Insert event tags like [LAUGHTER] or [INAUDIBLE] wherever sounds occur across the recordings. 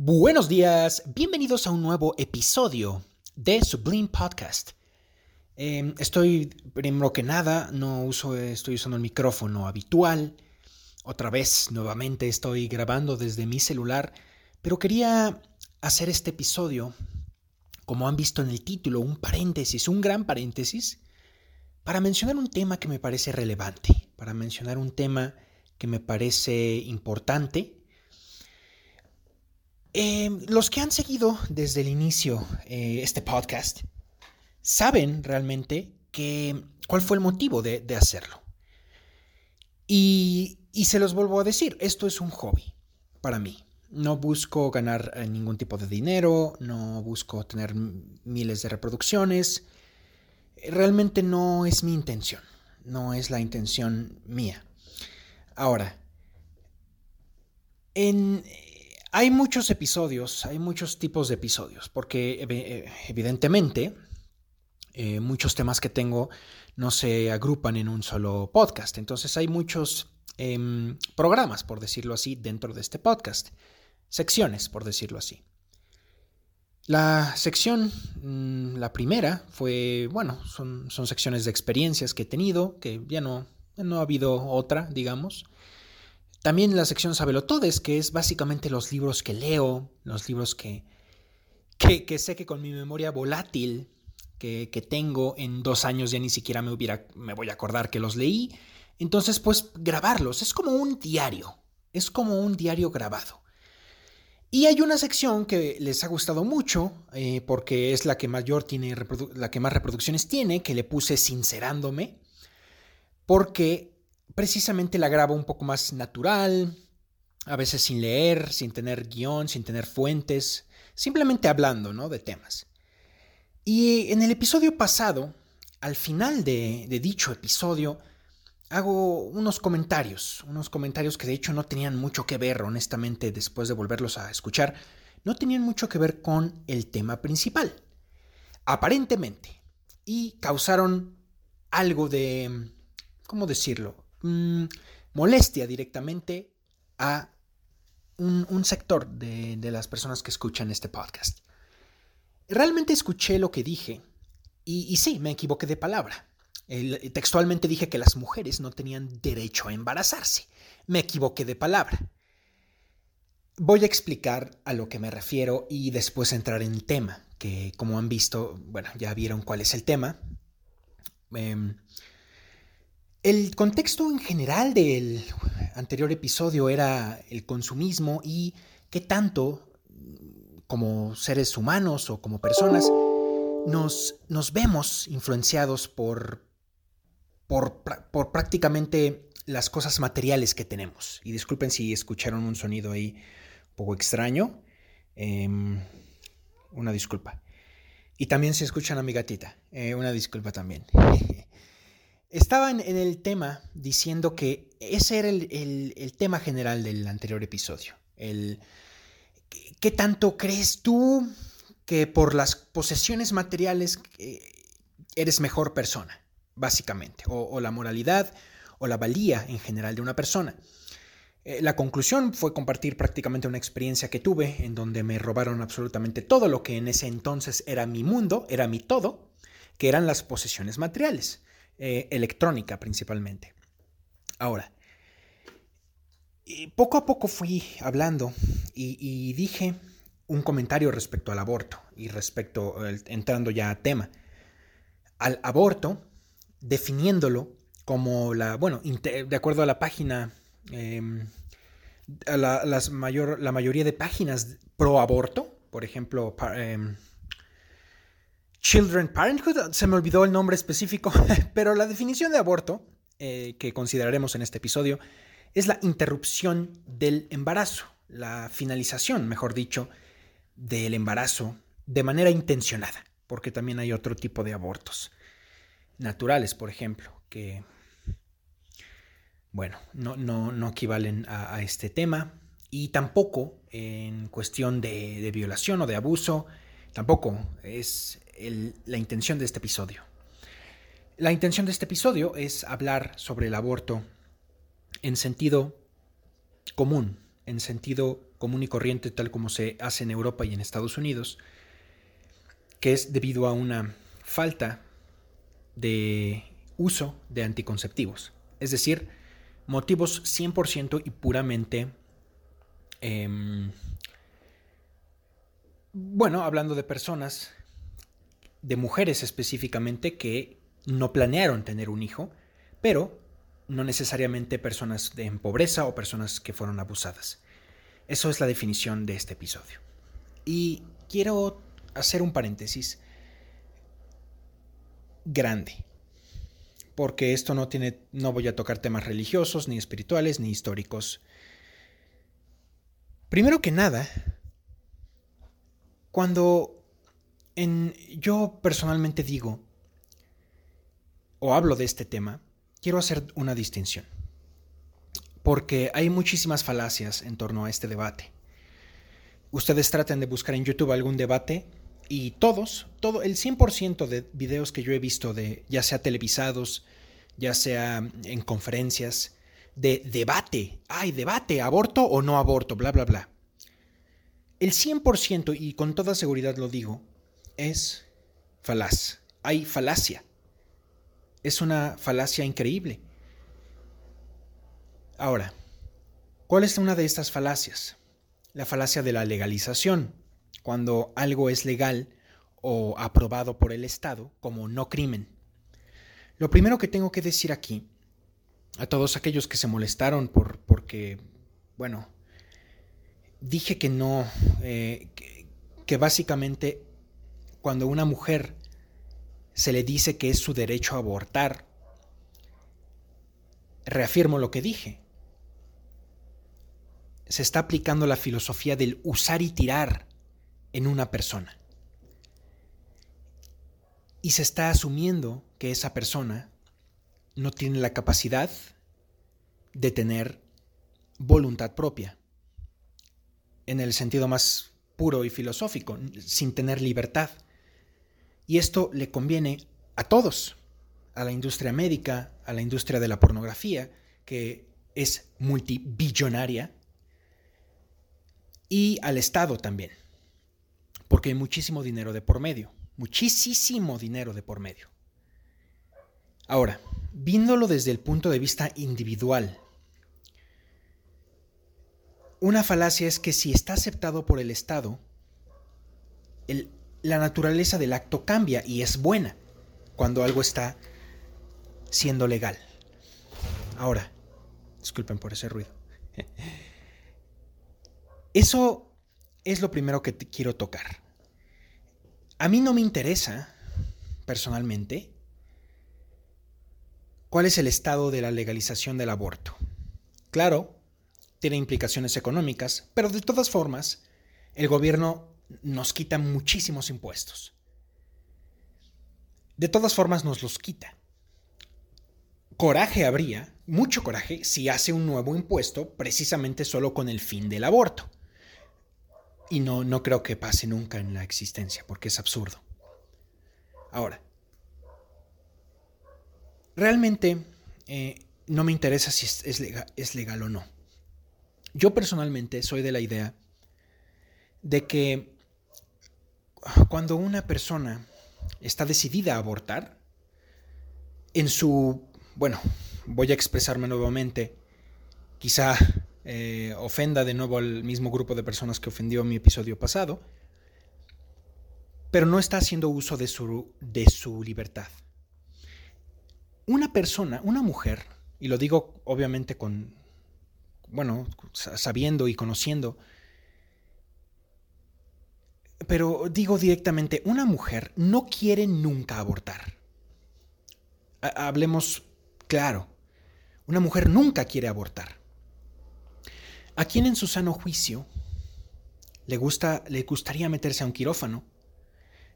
Buenos días, bienvenidos a un nuevo episodio de Sublime Podcast. Eh, estoy, primero que nada, no uso, estoy usando el micrófono habitual. Otra vez, nuevamente estoy grabando desde mi celular, pero quería hacer este episodio, como han visto en el título, un paréntesis, un gran paréntesis, para mencionar un tema que me parece relevante, para mencionar un tema que me parece importante eh, los que han seguido desde el inicio eh, este podcast saben realmente cuál fue el motivo de, hacerlo. Y, se los vuelvo a decir, esto es un hobby para mí. No busco ganar eh, ningún tipo de dinero, no busco tener miles de reproducciones. Realmente no es mi intención, no es la intención mía. Ahora, en, hay muchos episodios, hay muchos tipos de episodios, porque eh, evidentemente eh, muchos temas que tengo no se agrupan en un solo podcast. Entonces hay muchos em, programas, por decirlo así, dentro de este podcast. Secciones, por decirlo así. La sección, mm, la primera, fue, bueno, son, son secciones de experiencias que he tenido, que ya no, no ha habido otra, digamos. También la sección Sabelotodes, que es básicamente los libros que leo, los libros que, que, sé que con mi memoria volátil que, tengo en dos años ya ni siquiera me, hubiera, me voy a acordar que los leí. Entonces, pues grabarlos. Es como un diario. Es como un diario grabado. Y hay una sección que les ha gustado mucho, eh, porque es la que, mayor tiene la que más reproducciones tiene, que le puse sincerándome, porque precisamente la grabo un poco más natural, a veces sin leer, sin tener guion, sin tener fuentes, simplemente hablando, ¿no? De temas. Y en el episodio pasado, al final de, dicho episodio, hago unos comentarios, unos comentarios que de hecho no tenían mucho que ver, honestamente, después de volverlos a escuchar, no tenían mucho que ver con el tema principal, aparentemente, y causaron algo de, ¿cómo decirlo? Mm, molestia directamente a un, sector de, las personas que escuchan este podcast. Realmente escuché lo que dije y, sí, me equivoqué de palabra. textualmente dije que las mujeres no tenían derecho a embarazarse. Me equivoqué de palabra. Voy a explicar a lo que me refiero y después entrar en el tema, que como han visto, bueno, ya vieron cuál es el tema. Em, el contexto en general del anterior episodio era el consumismo y qué tanto, como seres humanos o como personas, nos, nos vemos influenciados por, por, prácticamente las cosas materiales que tenemos. Y disculpen si escucharon un sonido ahí un poco extraño. Em, una disculpa. Y también si escuchan a mi gatita. Eh, una disculpa también. [LAUGHS] Estaba en, el tema diciendo que ese era el, tema general del anterior episodio. El, ¿Qué tanto crees tú que por las posesiones materiales eh, eres mejor persona, básicamente? O, la moralidad o la valía en general de una persona. Eh, la conclusión fue compartir prácticamente una experiencia que tuve en donde me robaron absolutamente todo lo que en ese entonces era mi mundo, era mi todo, que eran las posesiones materiales. Eh, electrónica principalmente. Ahora, poco a poco fui hablando y, dije un comentario respecto al aborto y respecto, entrando ya a tema, al aborto, definiéndolo como la, bueno, de acuerdo a la página, em, la, las mayor, la mayoría de páginas pro aborto, por ejemplo, em, Children Parenthood, se me olvidó el nombre específico, [LAUGHS] pero la definición de aborto eh, que consideraremos en este episodio es la interrupción del embarazo, la finalización, mejor dicho, del embarazo de manera intencionada, porque también hay otro tipo de abortos naturales, por ejemplo, que, bueno, no, no, equivalen a, este tema, y tampoco en cuestión de violación o de abuso, tampoco es la intención de este episodio. La intención de este episodio es hablar sobre el aborto en sentido común, en sentido común y corriente tal como se hace en Europa y en Estados Unidos, que es debido a una falta de uso de anticonceptivos. Es decir, motivos 100% y puramente, em, bueno, hablando de personas, de mujeres específicamente que no planearon tener un hijo, pero no necesariamente personas en pobreza o personas que fueron abusadas. Eso es la definición de este episodio. Y quiero hacer un paréntesis grande, porque esto no tiene no voy a tocar temas religiosos, ni espirituales, ni históricos. Primero que nada, cuando en, yo personalmente digo o hablo de este tema, quiero hacer una distinción, porque hay muchísimas falacias en torno a este debate. Ustedes traten de buscar en YouTube algún debate y todos, todo el 100% de videos que yo he visto de ya sea televisados, ya sea en conferencias de debate, hay debate, aborto o no aborto, bla bla bla. El 100% y con toda seguridad lo digo, es falaz. Hay falacia es una falacia increíble. Ahora, ¿cuál es una de estas falacias? La falacia de la legalización, cuando algo es legal o aprobado por el Estado como no crimen. Lo primero que tengo que decir aquí, a todos aquellos que se molestaron por, porque, bueno, dije que no, eh, que básicamente cuando una mujer se le dice que es su derecho a abortar. Reafirmo lo que dije. Se está aplicando la filosofía del usar y tirar en una persona. Y se está asumiendo que esa persona no tiene la capacidad de tener voluntad propia, en el sentido más puro y filosófico, sin tener libertad. Y esto le conviene a todos, a la industria médica, a la industria de la pornografía, que es multibillonaria, y al Estado también, porque hay muchísimo dinero de por medio, muchísimo dinero de por medio. Ahora, viéndolo desde el punto de vista individual, una falacia es que si está aceptado por el Estado, el la naturaleza del acto cambia y es buena cuando algo está siendo legal. Ahora, disculpen por ese ruido. [LAUGHS] Eso es lo primero que quiero tocar. A mí no me interesa, personalmente, cuál es el estado de la legalización del aborto. Claro, tiene implicaciones económicas, pero de todas formas, el gobierno nos quita muchísimos impuestos. De todas formas nos los quita. Coraje habría, mucho coraje, si hace un nuevo impuesto precisamente solo con el fin del aborto. Y no, no creo que pase nunca en la existencia, porque es absurdo. Ahora, realmente eh, no me interesa si es legal o no. Yo personalmente soy de la idea de que cuando una persona está decidida a abortar, en su, bueno, voy a expresarme nuevamente, quizá eh, ofenda de nuevo al mismo grupo de personas que ofendió en mi episodio pasado, pero no está haciendo uso de su, de su libertad. Una persona, una mujer, y lo digo obviamente con, bueno, sabiendo y conociendo pero digo directamente, una mujer no quiere nunca abortar. Hablemos claro, una mujer nunca quiere abortar. ¿A quién en su sano juicio le, gusta, le gustaría meterse a un quirófano?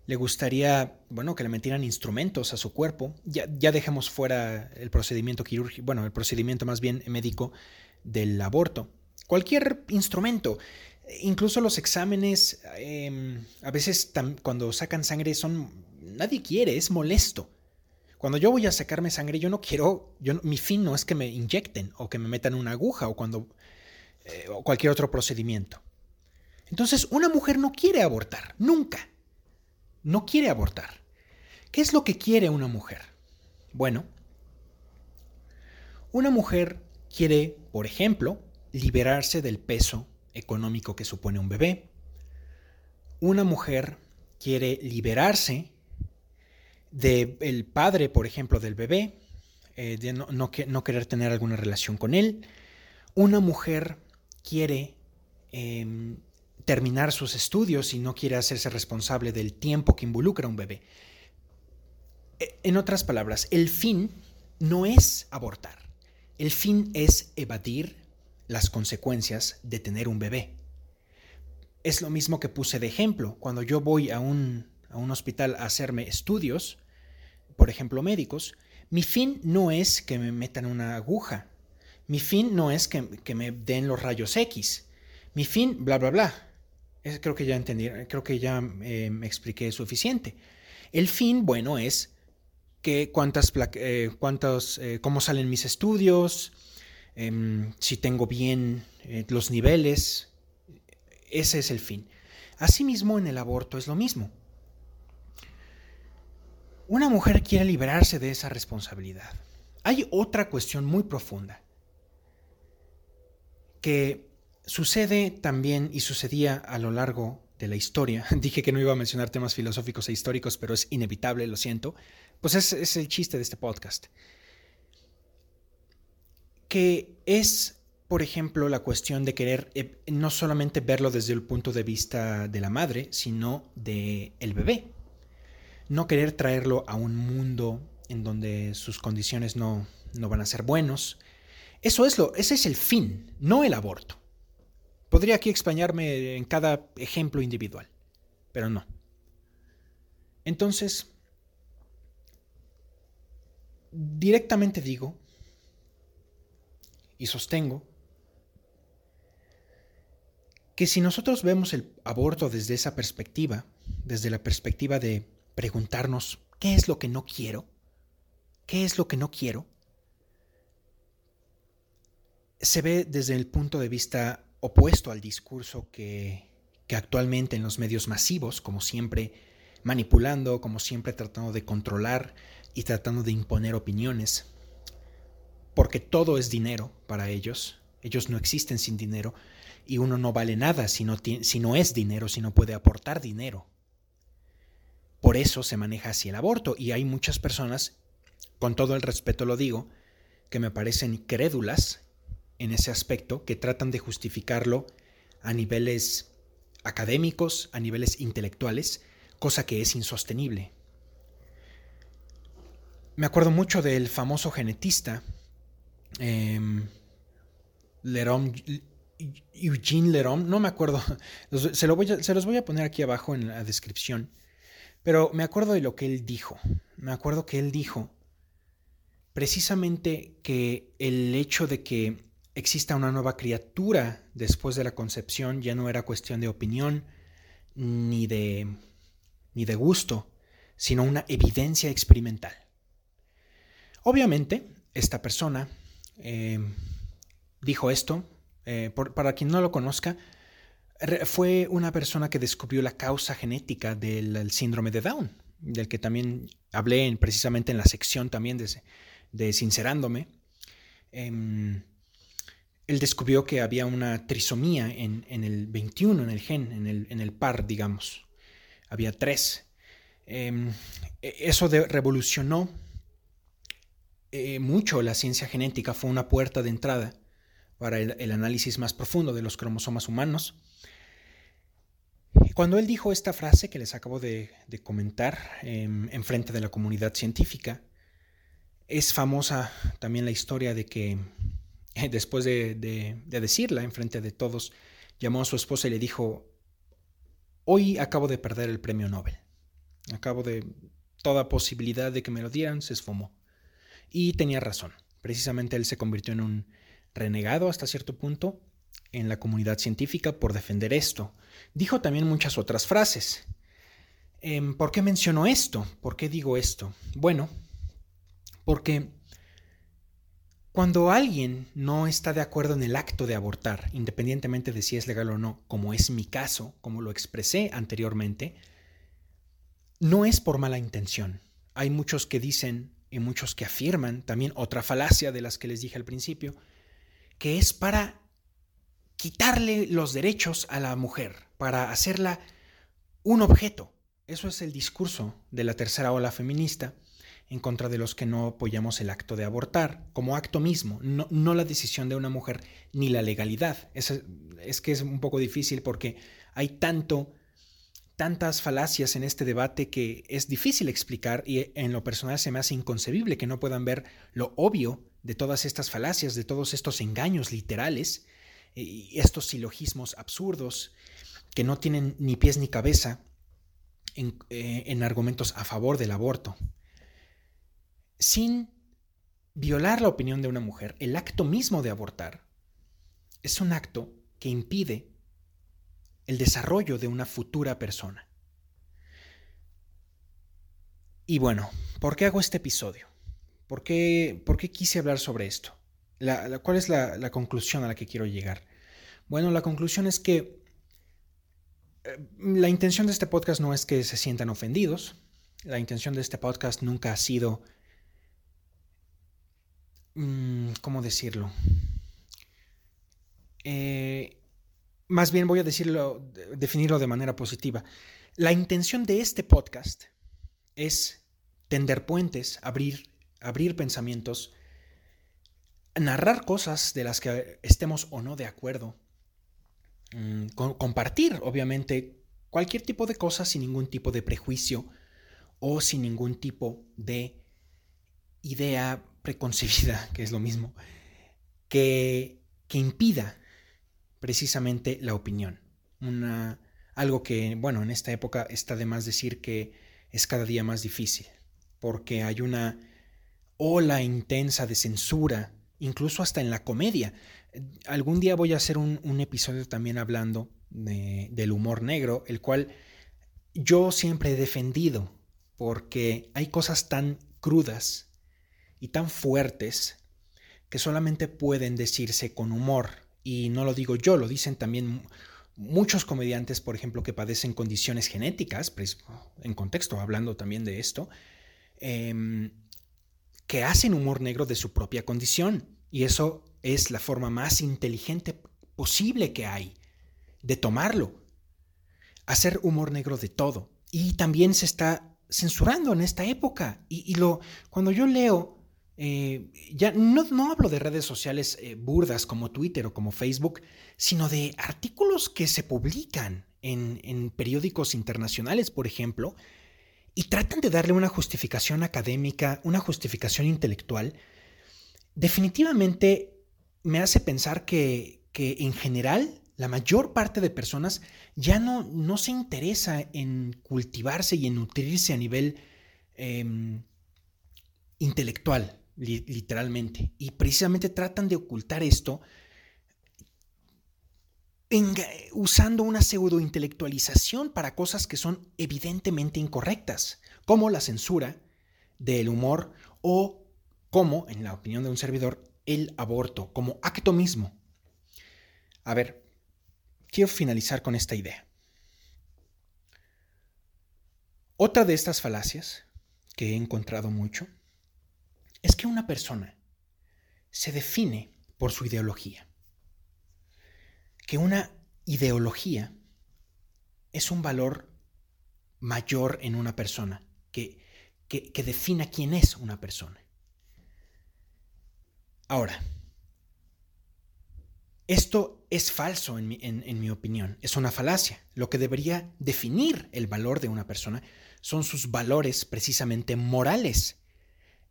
Le gustaría, bueno, que le metieran instrumentos a su cuerpo. Ya, ya dejemos fuera el procedimiento quirúrgico, bueno, el procedimiento más bien médico del aborto. Cualquier instrumento, Incluso los exámenes, em, a veces cuando sacan sangre son... Nadie quiere, es molesto. Cuando yo voy a sacarme sangre, yo no quiero, mi fin no es que me inyecten o que me metan una aguja o cuando... Eh, o cualquier otro procedimiento. Entonces, una mujer no quiere abortar, nunca. No quiere abortar. ¿Qué es lo que quiere una mujer? Bueno, una mujer quiere, por ejemplo, liberarse del peso económico que supone un bebé. Una mujer quiere liberarse del padre, por ejemplo, del bebé, eh, de no, no, querer tener alguna relación con él. Una mujer quiere em, terminar sus estudios y no quiere hacerse responsable del tiempo que involucra un bebé. E, en otras palabras, el fin no es abortar. El fin es evadir las consecuencias de tener un bebé. Es lo mismo que puse de ejemplo. Cuando yo voy a un, a un hospital a hacerme estudios, por ejemplo médicos, mi fin no es que me metan una aguja. Mi fin no es que, que me den los rayos X. Mi fin, bla, bla, bla. creo que ya entendí, creo que ya eh, me expliqué suficiente. El fin, bueno, es que cuántas, eh, cuántos, eh, cómo salen mis estudios, em, si tengo bien los niveles. Ese es el fin. Asimismo, en el aborto es lo mismo. Una mujer quiere liberarse de esa responsabilidad. Hay otra cuestión muy profunda que sucede también y sucedía a lo largo de la historia. [LAUGHS] Dije que no iba a mencionar temas filosóficos e históricos, pero es inevitable, lo siento. Pues es, es el chiste de este podcast. Que es, por ejemplo, la cuestión de querer eh, no solamente verlo desde el punto de vista de la madre, sino del el bebé no querer traerlo a un mundo en donde sus condiciones no, no van a ser buenos. Eso es lo, ese es el fin, no el aborto. Podría aquí explañarme en cada ejemplo individual, pero no. Entonces, directamente digo y sostengo que si nosotros vemos el aborto desde esa perspectiva, desde la perspectiva de preguntarnos, ¿qué es lo que no quiero? ¿Qué es lo que no quiero? Se ve desde el punto de vista opuesto al discurso que, que actualmente en los medios masivos, como siempre manipulando, como siempre tratando de controlar y tratando de imponer opiniones, porque todo es dinero para ellos, ellos no existen sin dinero y uno no vale nada si no, si no es dinero, si no puede aportar dinero. Por eso se maneja así el aborto y hay muchas personas, con todo el respeto lo digo, que me parecen crédulas en ese aspecto, que tratan de justificarlo a niveles académicos, a niveles intelectuales, cosa que es insostenible. Me acuerdo mucho del famoso genetista eh, Eugene Lerom, no me acuerdo, [LAUGHS] se, se los voy a poner aquí abajo en la descripción pero me acuerdo de lo que él dijo. Me acuerdo que él dijo precisamente que el hecho de que exista una nueva criatura después de la concepción ya no era cuestión de opinión ni de, ni de gusto, sino una evidencia experimental. Obviamente, esta persona eh, dijo esto, eh, para quien no lo conozca, fue una persona que descubrió la causa genética del síndrome de Down, del que también hablé precisamente en la sección también de, Sincerándome. Em, él descubrió que había una trisomía en, el 21, en el gen, en el, par, digamos. Había tres. Em, e, eso revolucionó eh, mucho la ciencia genética, fue una puerta de entrada para el análisis más profundo de los cromosomas humanos cuando él dijo esta frase que les acabo de, comentar en frente de la comunidad científica, es famosa también la historia de que después de, de decirla en frente de todos, llamó a su esposa y le dijo, hoy acabo de perder el premio Nobel. Acabo de... Toda posibilidad de que me lo dieran se esfumó. Y tenía razón. Precisamente él se convirtió en un renegado hasta cierto punto en la comunidad científica por defender esto. Dijo también muchas otras frases. Em, ¿Por qué menciono esto? ¿Por qué digo esto? Bueno, porque Cuando alguien no está de acuerdo en el acto de abortar, independientemente de si es legal o no, como es mi caso, como lo expresé anteriormente, no es por mala intención. Hay muchos que dicen y muchos que afirman, también otra falacia de las que les dije al principio, que es para quitarle los derechos a la mujer, para hacerla un objeto. Eso es el discurso de la tercera ola feminista en contra de los que no apoyamos el acto de abortar, como acto mismo, no, la decisión de una mujer ni la legalidad. Es, es que es un poco difícil porque hay tanto, tantas falacias en este debate que es difícil explicar y en lo personal se me hace inconcebible que no puedan ver lo obvio de todas estas falacias, de todos estos engaños literales y estos silogismos absurdos que no tienen ni pies ni cabeza en, eh, en argumentos a favor del aborto. Sin violar la opinión de una mujer, el acto mismo de abortar es un acto que impide el desarrollo de una futura persona. Y bueno, ¿por qué hago este episodio? ¿Por qué, por qué quise hablar sobre esto? ¿Cuál es la, la, conclusión a la que quiero llegar? Bueno, la conclusión es que eh, la intención de este podcast no es que se sientan ofendidos. La intención de este podcast nunca ha sido Mm, ¿Cómo decirlo? Eh, más bien voy a decirlo, definirlo de manera positiva. La intención de este podcast es tender puentes, abrir, abrir pensamientos, narrar cosas de las que estemos o no de acuerdo, mm, compartir, obviamente, cualquier tipo de cosas sin ningún tipo de prejuicio o sin ningún tipo de idea preconcebida, [LAUGHS] que es lo mismo, que, que impida precisamente la opinión. Una, algo que, bueno, en esta época está de más decir que es cada día más difícil, porque hay una ola intensa de censura, incluso hasta en la comedia. Algún día voy a hacer un, episodio también hablando de, del humor negro, el cual yo siempre he defendido, porque hay cosas tan crudas y tan fuertes que solamente pueden decirse con humor. Y no lo digo yo, lo dicen también muchos comediantes, por ejemplo, que padecen condiciones genéticas, pues, en contexto, hablando también de esto, em, que hacen humor negro de su propia condición. Y eso es la forma más inteligente posible que hay de tomarlo. Hacer humor negro de todo. Y también se está censurando en esta época. Y, y lo, cuando yo leo eh, ya no, hablo de redes sociales eh, burdas como Twitter o como Facebook, sino de artículos que se publican en, periódicos internacionales, por ejemplo, y tratan de darle una justificación académica, una justificación intelectual, definitivamente me hace pensar que, en general la mayor parte de personas ya no, se interesa en cultivarse y en nutrirse a nivel eh, intelectual literalmente. Y precisamente tratan de ocultar esto usando una pseudointelectualización para cosas que son evidentemente incorrectas, como la censura del humor o como, en la opinión de un servidor, el aborto como acto mismo. A ver, quiero finalizar con esta idea. Otra de estas falacias que he encontrado mucho es que una persona se define por su ideología. Que una ideología es un valor mayor en una persona, que, que, defina quién es una persona. Ahora, esto es falso en mi, en mi, opinión, es una falacia. Lo que debería definir el valor de una persona son sus valores precisamente morales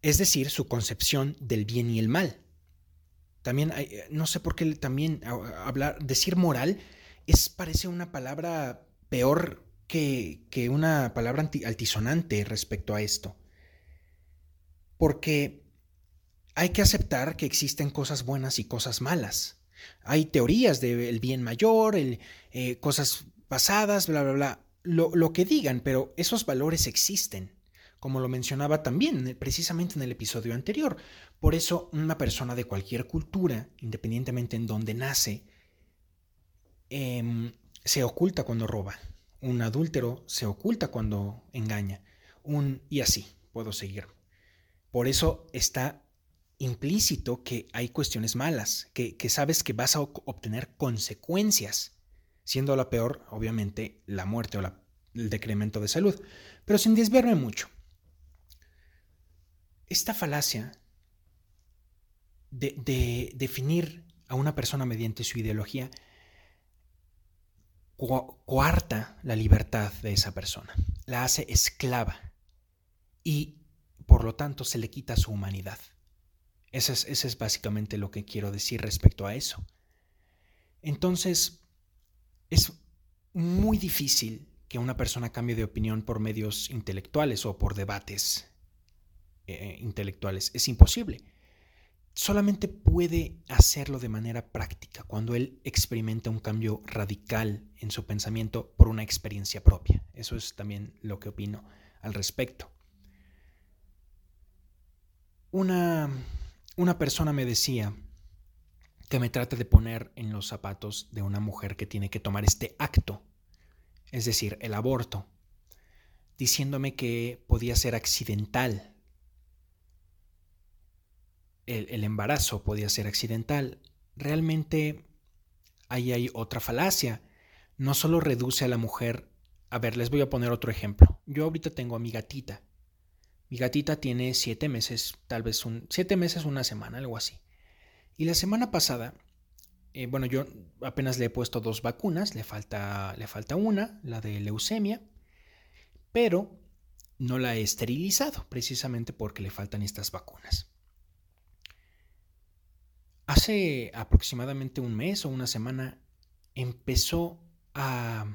es decir, su concepción del bien y el mal. También, hay, no sé por qué también hablar, decir moral es, parece una palabra peor que, que una palabra altisonante respecto a esto. Porque hay que aceptar que existen cosas buenas y cosas malas. Hay teorías del bien mayor, eh, cosas pasadas, bla, bla, bla. Lo, lo que digan, pero esos valores existen como lo mencionaba también precisamente en el episodio anterior. Por eso una persona de cualquier cultura, independientemente en donde nace, em, se oculta cuando roba. Un adúltero se oculta cuando engaña. Un y así, puedo seguir. Por eso está implícito que hay cuestiones malas, que, sabes que vas a obtener consecuencias, siendo la peor, obviamente, la muerte o el decremento de salud. Pero sin desviarme mucho, esta falacia de, definir a una persona mediante su ideología coarta la libertad de esa persona, la hace esclava y por lo tanto se le quita su humanidad. Eso es, es básicamente lo que quiero decir respecto a eso. Entonces, es muy difícil que una persona cambie de opinión por medios intelectuales o por debates eh, intelectuales. Es imposible. Solamente puede hacerlo de manera práctica cuando él experimenta un cambio radical en su pensamiento por una experiencia propia. Eso es también lo que opino al respecto. Una, una persona me decía que me trate de poner en los zapatos de una mujer que tiene que tomar este acto, es decir, el aborto, diciéndome que podía ser accidental el, embarazo podía ser accidental, realmente ahí hay otra falacia. No solo reduce a la mujer. A ver, les voy a poner otro ejemplo. Yo ahorita tengo a mi gatita. Mi gatita tiene siete meses, tal vez un. siete meses, una semana, algo así. Y la semana pasada, eh, bueno, yo apenas le he puesto dos vacunas, le falta, le falta una, la de leucemia, pero no la he esterilizado, precisamente porque le faltan estas vacunas. Hace aproximadamente un mes o una semana empezó a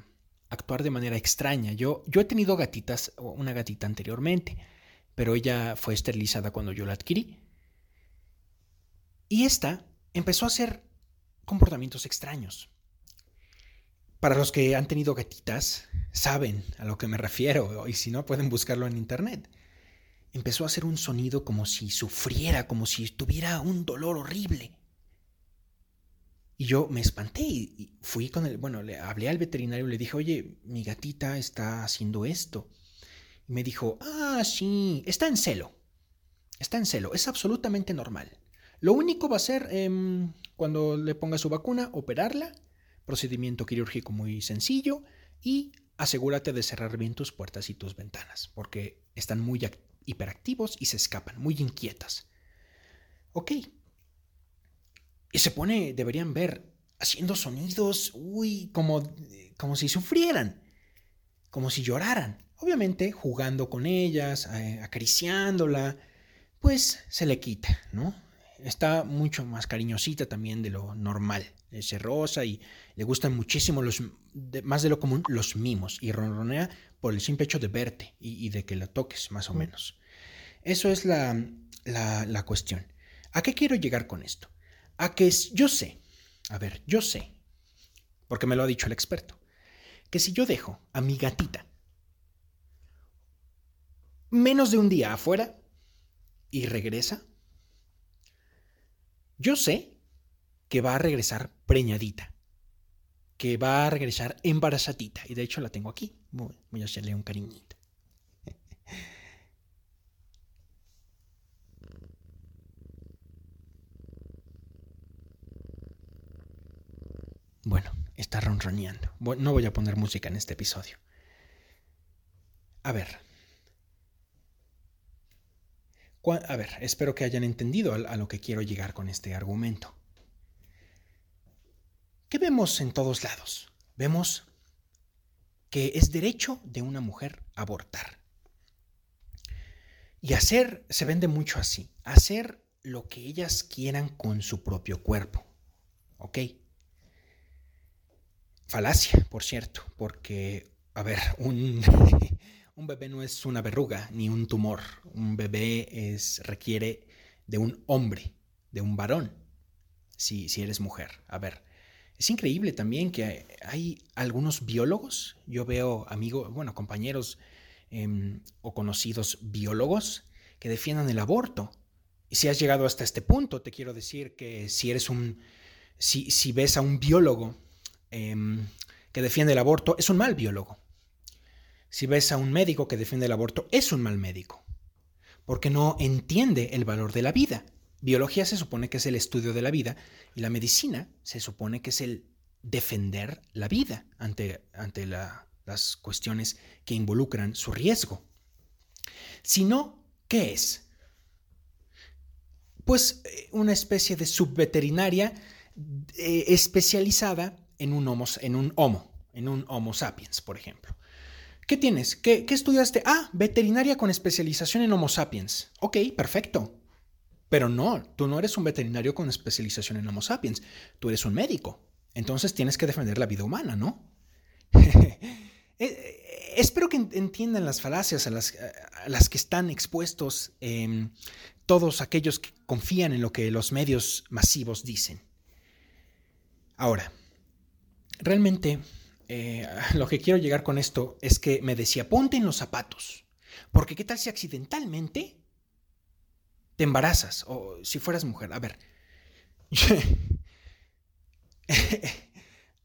actuar de manera extraña. Yo, yo he tenido gatitas, una gatita anteriormente, pero ella fue esterilizada cuando yo la adquirí. Y esta empezó a hacer comportamientos extraños. Para los que han tenido gatitas, saben a lo que me refiero, y si no, pueden buscarlo en internet. Empezó a hacer un sonido como si sufriera, como si tuviera un dolor horrible. Y yo me espanté y fui con el, bueno, le hablé al veterinario y le dije, oye, mi gatita está haciendo esto. Y me dijo, ah, sí, está en celo. Está en celo, es absolutamente normal. Lo único va a ser, em, cuando le ponga su vacuna, operarla, procedimiento quirúrgico muy sencillo, y asegúrate de cerrar bien tus puertas y tus ventanas, porque están muy hiperactivos y se escapan, muy inquietas. Ok, y se pone, deberían ver, haciendo sonidos, uy, como, como si sufrieran, como si lloraran. Obviamente jugando con ellas, eh, acariciándola, pues se le quita, ¿no? Está mucho más cariñosita también de lo normal. Es rosa y le gustan muchísimo los, más de lo común, los mimos. Y ronronea por el simple hecho de verte y, de que la toques, más o menos. Eso es la, la, la cuestión. ¿A qué quiero llegar con esto? A que yo sé, a ver, yo sé, porque me lo ha dicho el experto, que si yo dejo a mi gatita menos de un día afuera y regresa, yo sé que va a regresar preñadita, que va a regresar embarazadita, y de hecho la tengo aquí, voy a hacerle un cariñito. Bueno, está ronroneando. No voy a poner música en este episodio. A ver. A ver, espero que hayan entendido a lo que quiero llegar con este argumento. ¿Qué vemos en todos lados? Vemos que es derecho de una mujer abortar. Y hacer, se vende mucho así, hacer lo que ellas quieran con su propio cuerpo. ¿Ok? Falacia, por cierto, porque, a ver, un, [LAUGHS] un bebé no es una verruga ni un tumor. Un bebé es, requiere de un hombre, de un varón, si, si eres mujer. A ver, es increíble también que hay algunos biólogos, yo veo amigos, bueno, compañeros em, o conocidos biólogos que defiendan el aborto. Y si has llegado hasta este punto, te quiero decir que si eres un, si, si ves a un biólogo em, que defiende el aborto, es un mal biólogo. Si ves a un médico que defiende el aborto, es un mal médico, porque no entiende el valor de la vida. Biología se supone que es el estudio de la vida y la medicina se supone que es el defender la vida ante, ante las cuestiones que involucran su riesgo. Si no, ¿qué es? Pues eh, una especie de subveterinaria eh, especializada en un, homo, en un homo, en un Homo sapiens, por ejemplo. ¿Qué tienes? ¿Qué, ¿Qué, estudiaste? Ah, veterinaria con especialización en Homo sapiens. Ok, perfecto. Pero no, tú no eres un veterinario con especialización en Homo sapiens, tú eres un médico. Entonces tienes que defender la vida humana, ¿no? [LAUGHS] Eh, eh, espero que entiendan las falacias a las, las que están expuestos em, todos aquellos que confían en lo que los medios masivos dicen. Ahora, realmente eh, lo que quiero llegar con esto es que me decía, ponte en los zapatos, porque qué tal si accidentalmente te embarazas o si fueras mujer. A ver, [LAUGHS]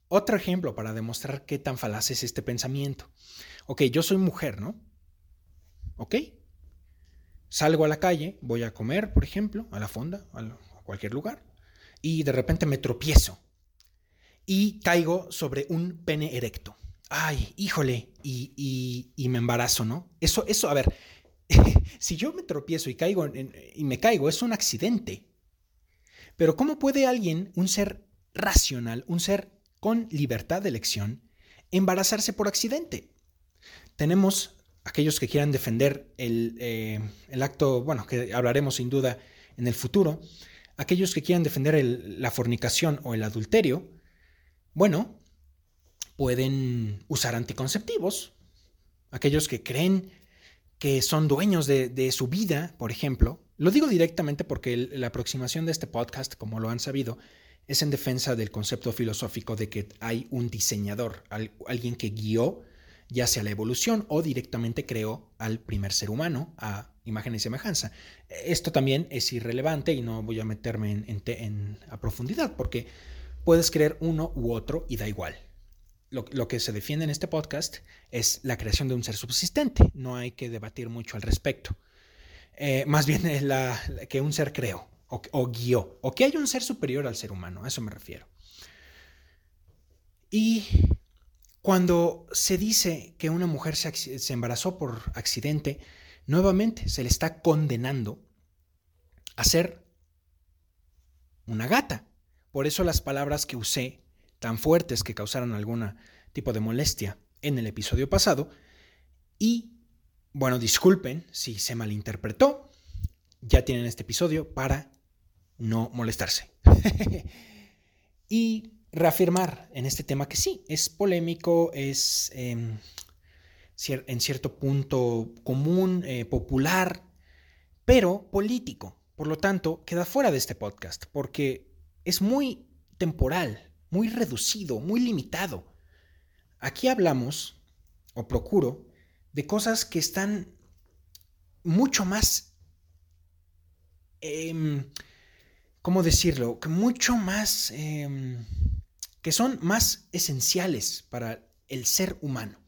Otro ejemplo para demostrar qué tan falaz es este pensamiento. Ok, yo soy mujer, ¿no? ¿Ok? Salgo a la calle, voy a comer, por ejemplo, a la fonda, a cualquier lugar, y de repente me tropiezo y caigo sobre un pene erecto. Ay, híjole, y, y, me embarazo, ¿no? Eso, eso, a ver, [LAUGHS] si yo me tropiezo y caigo y me caigo, es un accidente. Pero ¿cómo puede alguien, un ser racional, un ser con libertad de elección, embarazarse por accidente. Tenemos aquellos que quieran defender el, eh, acto, bueno, que hablaremos sin duda en el futuro, aquellos que quieran defender la fornicación o el adulterio, bueno, pueden usar anticonceptivos. Aquellos que creen que son dueños de, su vida, por ejemplo. Lo digo directamente porque la aproximación de este podcast, como lo han sabido, es en defensa del concepto filosófico de que hay un diseñador, alguien que guió ya sea la evolución o directamente creó al primer ser humano a imagen y semejanza. Esto también es irrelevante y no voy a meterme en, a profundidad porque puedes creer uno u otro y da igual. Lo, que se defiende en este podcast es la creación de un ser subsistente. No hay que debatir mucho al respecto. Eh, más bien es la, que un ser creó o, guió, o que hay un ser superior al ser humano, a eso me refiero. Y cuando se dice que una mujer se, se embarazó por accidente, nuevamente se le está condenando a ser una gata. Por eso las palabras que usé, tan fuertes que causaron algún tipo de molestia en el episodio pasado, y bueno, disculpen si se malinterpretó, ya tienen este episodio para no molestarse. [LAUGHS] y reafirmar en este tema que sí, es polémico, es em, en cierto punto común, eh, popular, pero político. Por lo tanto, queda fuera de este podcast porque es muy temporal, muy reducido, muy limitado. Aquí hablamos, o procuro, de cosas que están mucho más... Em, ¿cómo decirlo? Que mucho más, em, que son más esenciales para el ser humano.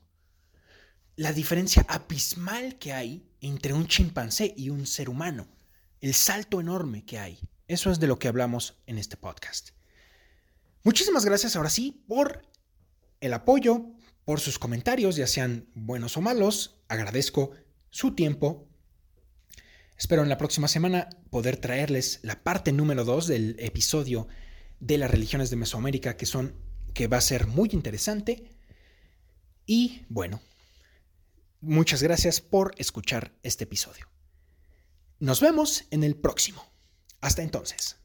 La diferencia abismal que hay entre un chimpancé y un ser humano. El salto enorme que hay. Eso es de lo que hablamos en este podcast. Muchísimas gracias ahora sí por el apoyo, por sus comentarios, ya sean buenos o malos. Agradezco su tiempo Espero en la próxima semana poder traerles la parte número 2 del episodio de las religiones de Mesoamérica que son que va a ser muy interesante. Y bueno, muchas gracias por escuchar este episodio. Nos vemos en el próximo. Hasta entonces.